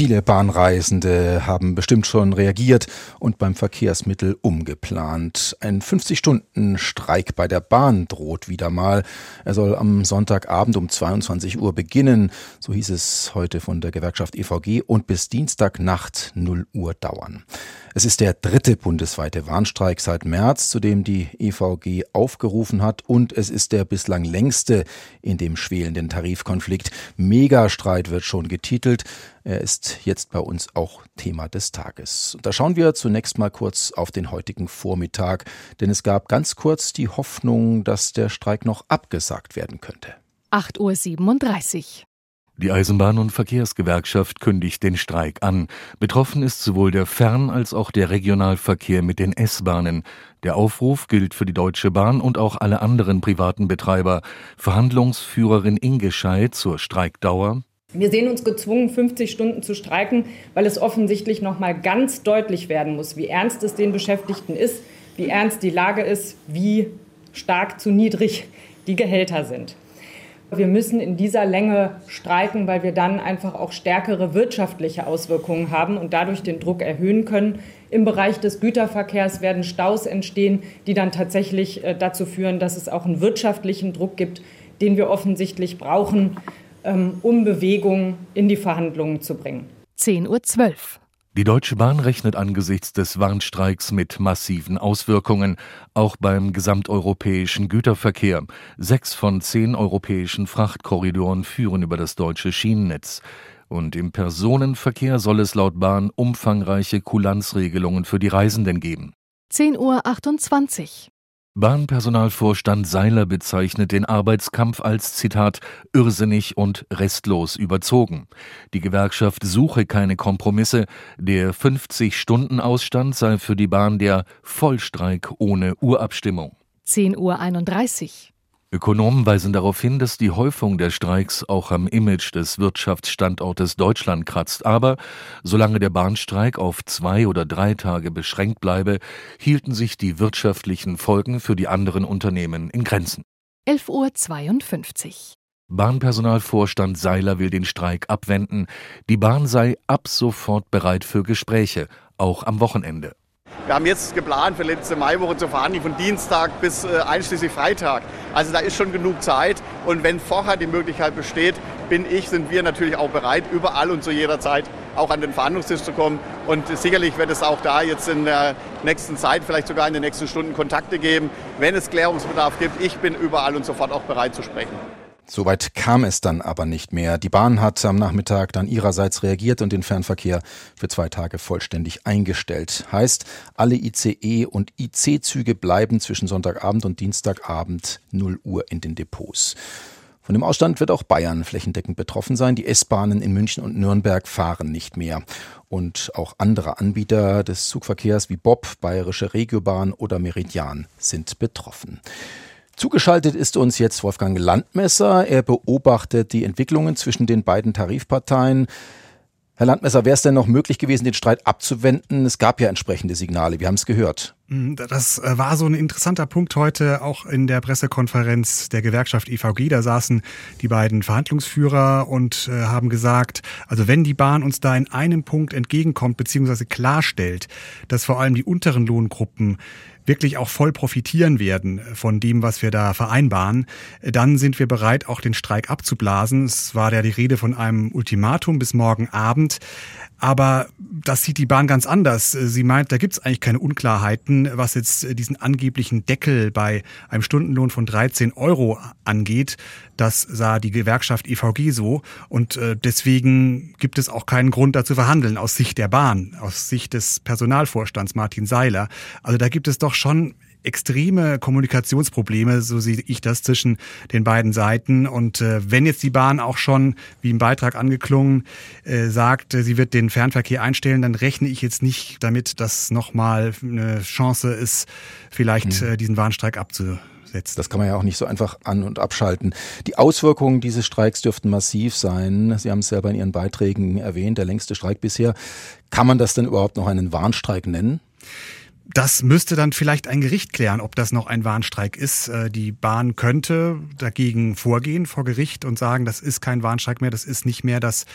Viele Bahnreisende haben bestimmt schon reagiert und beim Verkehrsmittel umgeplant. Ein 50-Stunden-Streik bei der Bahn droht wieder mal. Er soll am Sonntagabend um 22 Uhr beginnen, so hieß es heute von der Gewerkschaft EVG, und bis Dienstagnacht 0 Uhr dauern. Es ist der dritte bundesweite Warnstreik seit März, zu dem die EVG aufgerufen hat, und es ist der bislang längste in dem schwelenden Tarifkonflikt. Megastreit wird schon getitelt. Er ist jetzt bei uns auch Thema des Tages. Und da schauen wir zunächst mal kurz auf den heutigen Vormittag, denn es gab ganz kurz die Hoffnung, dass der Streik noch abgesagt werden könnte. 8.37 Uhr. Die Eisenbahn- und Verkehrsgewerkschaft kündigt den Streik an. Betroffen ist sowohl der Fern- als auch der Regionalverkehr mit den S-Bahnen. Der Aufruf gilt für die Deutsche Bahn und auch alle anderen privaten Betreiber. Verhandlungsführerin Inge Scheid zur Streikdauer. Wir sehen uns gezwungen, 50 Stunden zu streiken, weil es offensichtlich noch mal ganz deutlich werden muss, wie ernst es den Beschäftigten ist, wie ernst die Lage ist, wie stark zu niedrig die Gehälter sind. Wir müssen in dieser Länge streiken, weil wir dann einfach auch stärkere wirtschaftliche Auswirkungen haben und dadurch den Druck erhöhen können. Im Bereich des Güterverkehrs werden Staus entstehen, die dann tatsächlich äh, dazu führen, dass es auch einen wirtschaftlichen Druck gibt, den wir offensichtlich brauchen, um Bewegung in die Verhandlungen zu bringen. 10.12 Uhr. Die Deutsche Bahn rechnet angesichts des Warnstreiks mit massiven Auswirkungen, auch beim gesamteuropäischen Güterverkehr. Sechs von zehn europäischen Frachtkorridoren führen über das deutsche Schienennetz. Und im Personenverkehr soll es laut Bahn umfangreiche Kulanzregelungen für die Reisenden geben. 10.28 Uhr. Bahnpersonalvorstand Seiler bezeichnet den Arbeitskampf als Zitat irrsinnig und restlos überzogen. Die Gewerkschaft suche keine Kompromisse. Der 50-Stunden-Ausstand sei für die Bahn der Vollstreik ohne Urabstimmung. 10.31 Uhr. Ökonomen weisen darauf hin, dass die Häufung der Streiks auch am Image des Wirtschaftsstandortes Deutschland kratzt. Aber solange der Bahnstreik auf zwei oder drei Tage beschränkt bleibe, hielten sich die wirtschaftlichen Folgen für die anderen Unternehmen in Grenzen. 11.52 Uhr. Bahnpersonalvorstand Seiler will den Streik abwenden. Die Bahn sei ab sofort bereit für Gespräche, auch am Wochenende. Wir haben jetzt geplant, für letzte Maiwoche zu verhandeln, von Dienstag bis äh, einschließlich Freitag. Also da ist schon genug Zeit. Und wenn vorher die Möglichkeit besteht, bin ich, sind wir natürlich auch bereit, überall und zu jeder Zeit auch an den Verhandlungstisch zu kommen. Und sicherlich wird es auch da jetzt in der nächsten Zeit, vielleicht sogar in den nächsten Stunden Kontakte geben, wenn es Klärungsbedarf gibt. Ich bin überall und sofort auch bereit zu sprechen. Soweit kam es dann aber nicht mehr. Die Bahn hat am Nachmittag dann ihrerseits reagiert und den Fernverkehr für zwei Tage vollständig eingestellt. Heißt, alle ICE und IC-Züge bleiben zwischen Sonntagabend und Dienstagabend 0 Uhr in den Depots. Von dem Ausstand wird auch Bayern flächendeckend betroffen sein. Die S-Bahnen in München und Nürnberg fahren nicht mehr. Und auch andere Anbieter des Zugverkehrs wie Bob, Bayerische Regiobahn oder Meridian sind betroffen. Zugeschaltet ist uns jetzt Wolfgang Landmesser. Er beobachtet die Entwicklungen zwischen den beiden Tarifparteien. Herr Landmesser, wäre es denn noch möglich gewesen, den Streit abzuwenden? Es gab ja entsprechende Signale, wir haben es gehört. Mm, das war so ein interessanter Punkt heute auch in der Pressekonferenz der Gewerkschaft IVG. Da saßen die beiden Verhandlungsführer und äh, haben gesagt, also wenn die Bahn uns da in einem Punkt entgegenkommt bzw. klarstellt, dass vor allem die unteren Lohngruppen wirklich auch voll profitieren werden von dem, was wir da vereinbaren, dann sind wir bereit, auch den Streik abzublasen. Es war ja die Rede von einem Ultimatum bis morgen Abend. Aber das sieht die Bahn ganz anders. Sie meint, da gibt es eigentlich keine Unklarheiten, was jetzt diesen angeblichen Deckel bei einem Stundenlohn von 13 Euro angeht. Das sah die Gewerkschaft EVG so. Und äh, deswegen gibt es auch keinen Grund, da zu verhandeln aus Sicht der Bahn, aus Sicht des Personalvorstands Martin Seiler. Also da gibt es doch schon extreme Kommunikationsprobleme, so sehe ich das, zwischen den beiden Seiten. Und äh, wenn jetzt die Bahn auch schon, wie im Beitrag angeklungen, äh, sagt, sie wird den Fernverkehr einstellen, dann rechne ich jetzt nicht damit, dass nochmal eine Chance ist, vielleicht mhm. äh, diesen Warnstreik abzusetzen. Das kann man ja auch nicht so einfach an- und abschalten. Die Auswirkungen dieses Streiks dürften massiv sein. Sie haben es selber in Ihren Beiträgen erwähnt, der längste Streik bisher. Kann man das denn überhaupt noch einen Warnstreik nennen? Das müsste dann vielleicht ein Gericht klären, ob das noch ein Warnstreik ist. Äh, die Bahn könnte dagegen vorgehen vor Gericht und sagen, das ist kein Warnstreik mehr, das ist nicht mehr das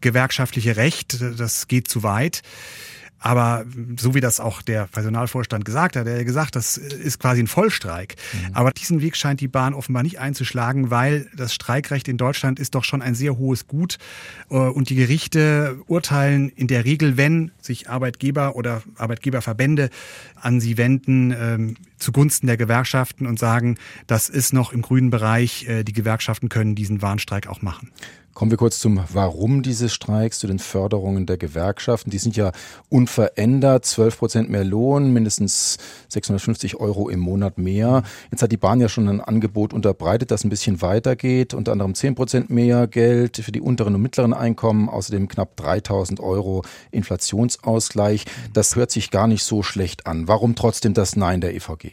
gewerkschaftliche Recht, das geht zu weit. Aber so wie das auch der Personalvorstand gesagt hat, er hat gesagt, das ist quasi ein Vollstreik. Mhm. Aber diesen Weg scheint die Bahn offenbar nicht einzuschlagen, weil das Streikrecht in Deutschland ist doch schon ein sehr hohes Gut. Äh, und die Gerichte urteilen in der Regel, wenn sich Arbeitgeber oder Arbeitgeberverbände an sie wenden, ähm, zugunsten der Gewerkschaften und sagen, das ist noch im grünen Bereich, äh, die Gewerkschaften können diesen Warnstreik auch machen. Kommen wir kurz zum Warum dieses Streiks, zu den Förderungen der Gewerkschaften. Die sind ja unverändert, 12 Prozent mehr Lohn, mindestens 650 Euro im Monat mehr. Jetzt hat die Bahn ja schon ein Angebot unterbreitet, das ein bisschen weitergeht, unter anderem 10 Prozent mehr Geld für die unteren und mittleren Einkommen, außerdem knapp 3000 Euro Inflationsausgleich. Das hört sich gar nicht so schlecht an. Warum trotzdem das Nein der EVG?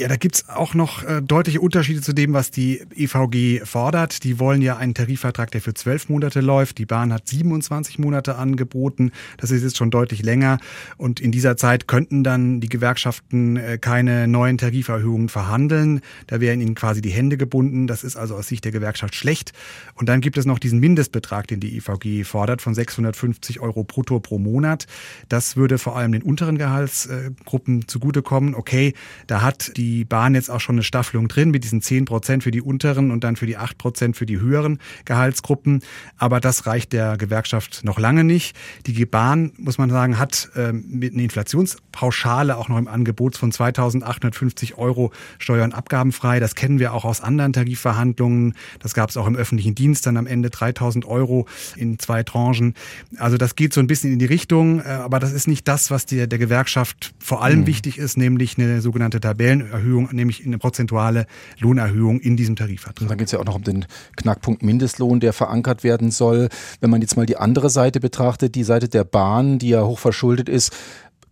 Ja, da gibt's auch noch äh, deutliche Unterschiede zu dem, was die EVG fordert. Die wollen ja einen Tarifvertrag, der für zwölf Monate läuft. Die Bahn hat 27 Monate angeboten. Das ist jetzt schon deutlich länger. Und in dieser Zeit könnten dann die Gewerkschaften äh, keine neuen Tariferhöhungen verhandeln. Da wären ihnen quasi die Hände gebunden. Das ist also aus Sicht der Gewerkschaft schlecht. Und dann gibt es noch diesen Mindestbetrag, den die EVG fordert, von 650 Euro brutto pro Monat. Das würde vor allem den unteren Gehaltsgruppen zugutekommen. Okay, da hat die die Bahn jetzt auch schon eine Staffelung drin mit diesen 10 Prozent für die unteren und dann für die 8 Prozent für die höheren Gehaltsgruppen. Aber das reicht der Gewerkschaft noch lange nicht. Die Bahn, muss man sagen, hat ähm, mit einer Inflationspauschale auch noch im Angebot von 2.850 Euro Steuern abgabenfrei. Das kennen wir auch aus anderen Tarifverhandlungen. Das gab es auch im öffentlichen Dienst dann am Ende 3.000 Euro in zwei Tranchen. Also das geht so ein bisschen in die Richtung, äh, aber das ist nicht das, was der, der Gewerkschaft vor allem mhm. wichtig ist, nämlich eine sogenannte Tabellen Lohnerhöhung, nämlich eine prozentuale Lohnerhöhung in diesem Tarifvertrag. Und dann geht es ja auch noch um den Knackpunkt Mindestlohn, der verankert werden soll. Wenn man jetzt mal die andere Seite betrachtet, die Seite der Bahn, die ja hochverschuldet ist,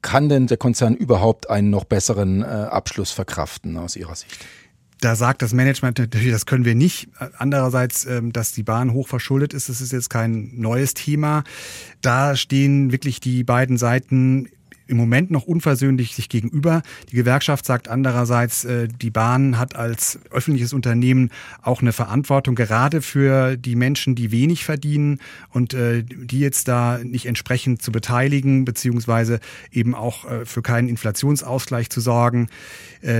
kann denn der Konzern überhaupt einen noch besseren äh, Abschluss verkraften aus Ihrer Sicht? Da sagt das Management natürlich, das können wir nicht. Andererseits, ähm, dass die Bahn hoch verschuldet ist, das ist jetzt kein neues Thema. Da stehen wirklich die beiden Seiten im Moment noch unversöhnlich sich gegenüber. Die Gewerkschaft sagt andererseits, äh, die Bahn hat als öffentliches Unternehmen auch eine Verantwortung, gerade für die Menschen, die wenig verdienen und äh, die jetzt da nicht entsprechend zu beteiligen, beziehungsweise eben auch äh, für keinen Inflationsausgleich zu sorgen.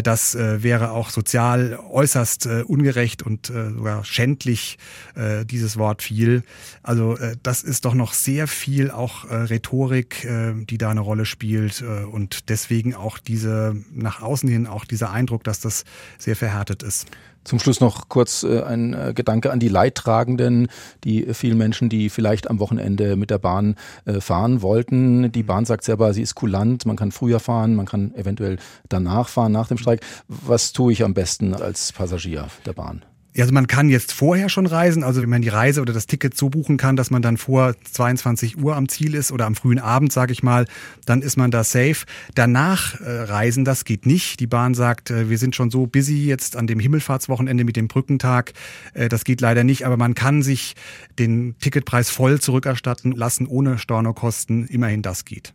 Das wäre auch sozial äußerst ungerecht und sogar schändlich, dieses Wort fiel. Also das ist doch noch sehr viel auch Rhetorik, die da eine Rolle spielt spielt äh, und deswegen auch diese nach außen hin auch dieser Eindruck, dass das sehr verhärtet ist. Zum Schluss noch kurz äh, ein äh, Gedanke an die Leidtragenden, die vielen Menschen, die vielleicht am Wochenende mit der Bahn fahren wollten. Die Bahn sagt selber, sie ist kulant, man kann früher fahren, man kann eventuell danach fahren, nach dem Streik. Was tue ich am besten als Passagier der Bahn? Ja, also man kann jetzt vorher schon reisen, also wenn man die Reise oder das Ticket so buchen kann, dass man dann vor 22 Uhr am Ziel ist oder am frühen Abend, sage ich mal, dann ist man da safe. Danach äh, reisen, das geht nicht. Die Bahn sagt, äh, wir sind schon so busy jetzt an dem Himmelfahrtswochenende mit dem Brückentag, äh, das geht leider nicht, aber man kann sich den Ticketpreis voll zurückerstatten lassen ohne Stornokosten. Immerhin das geht.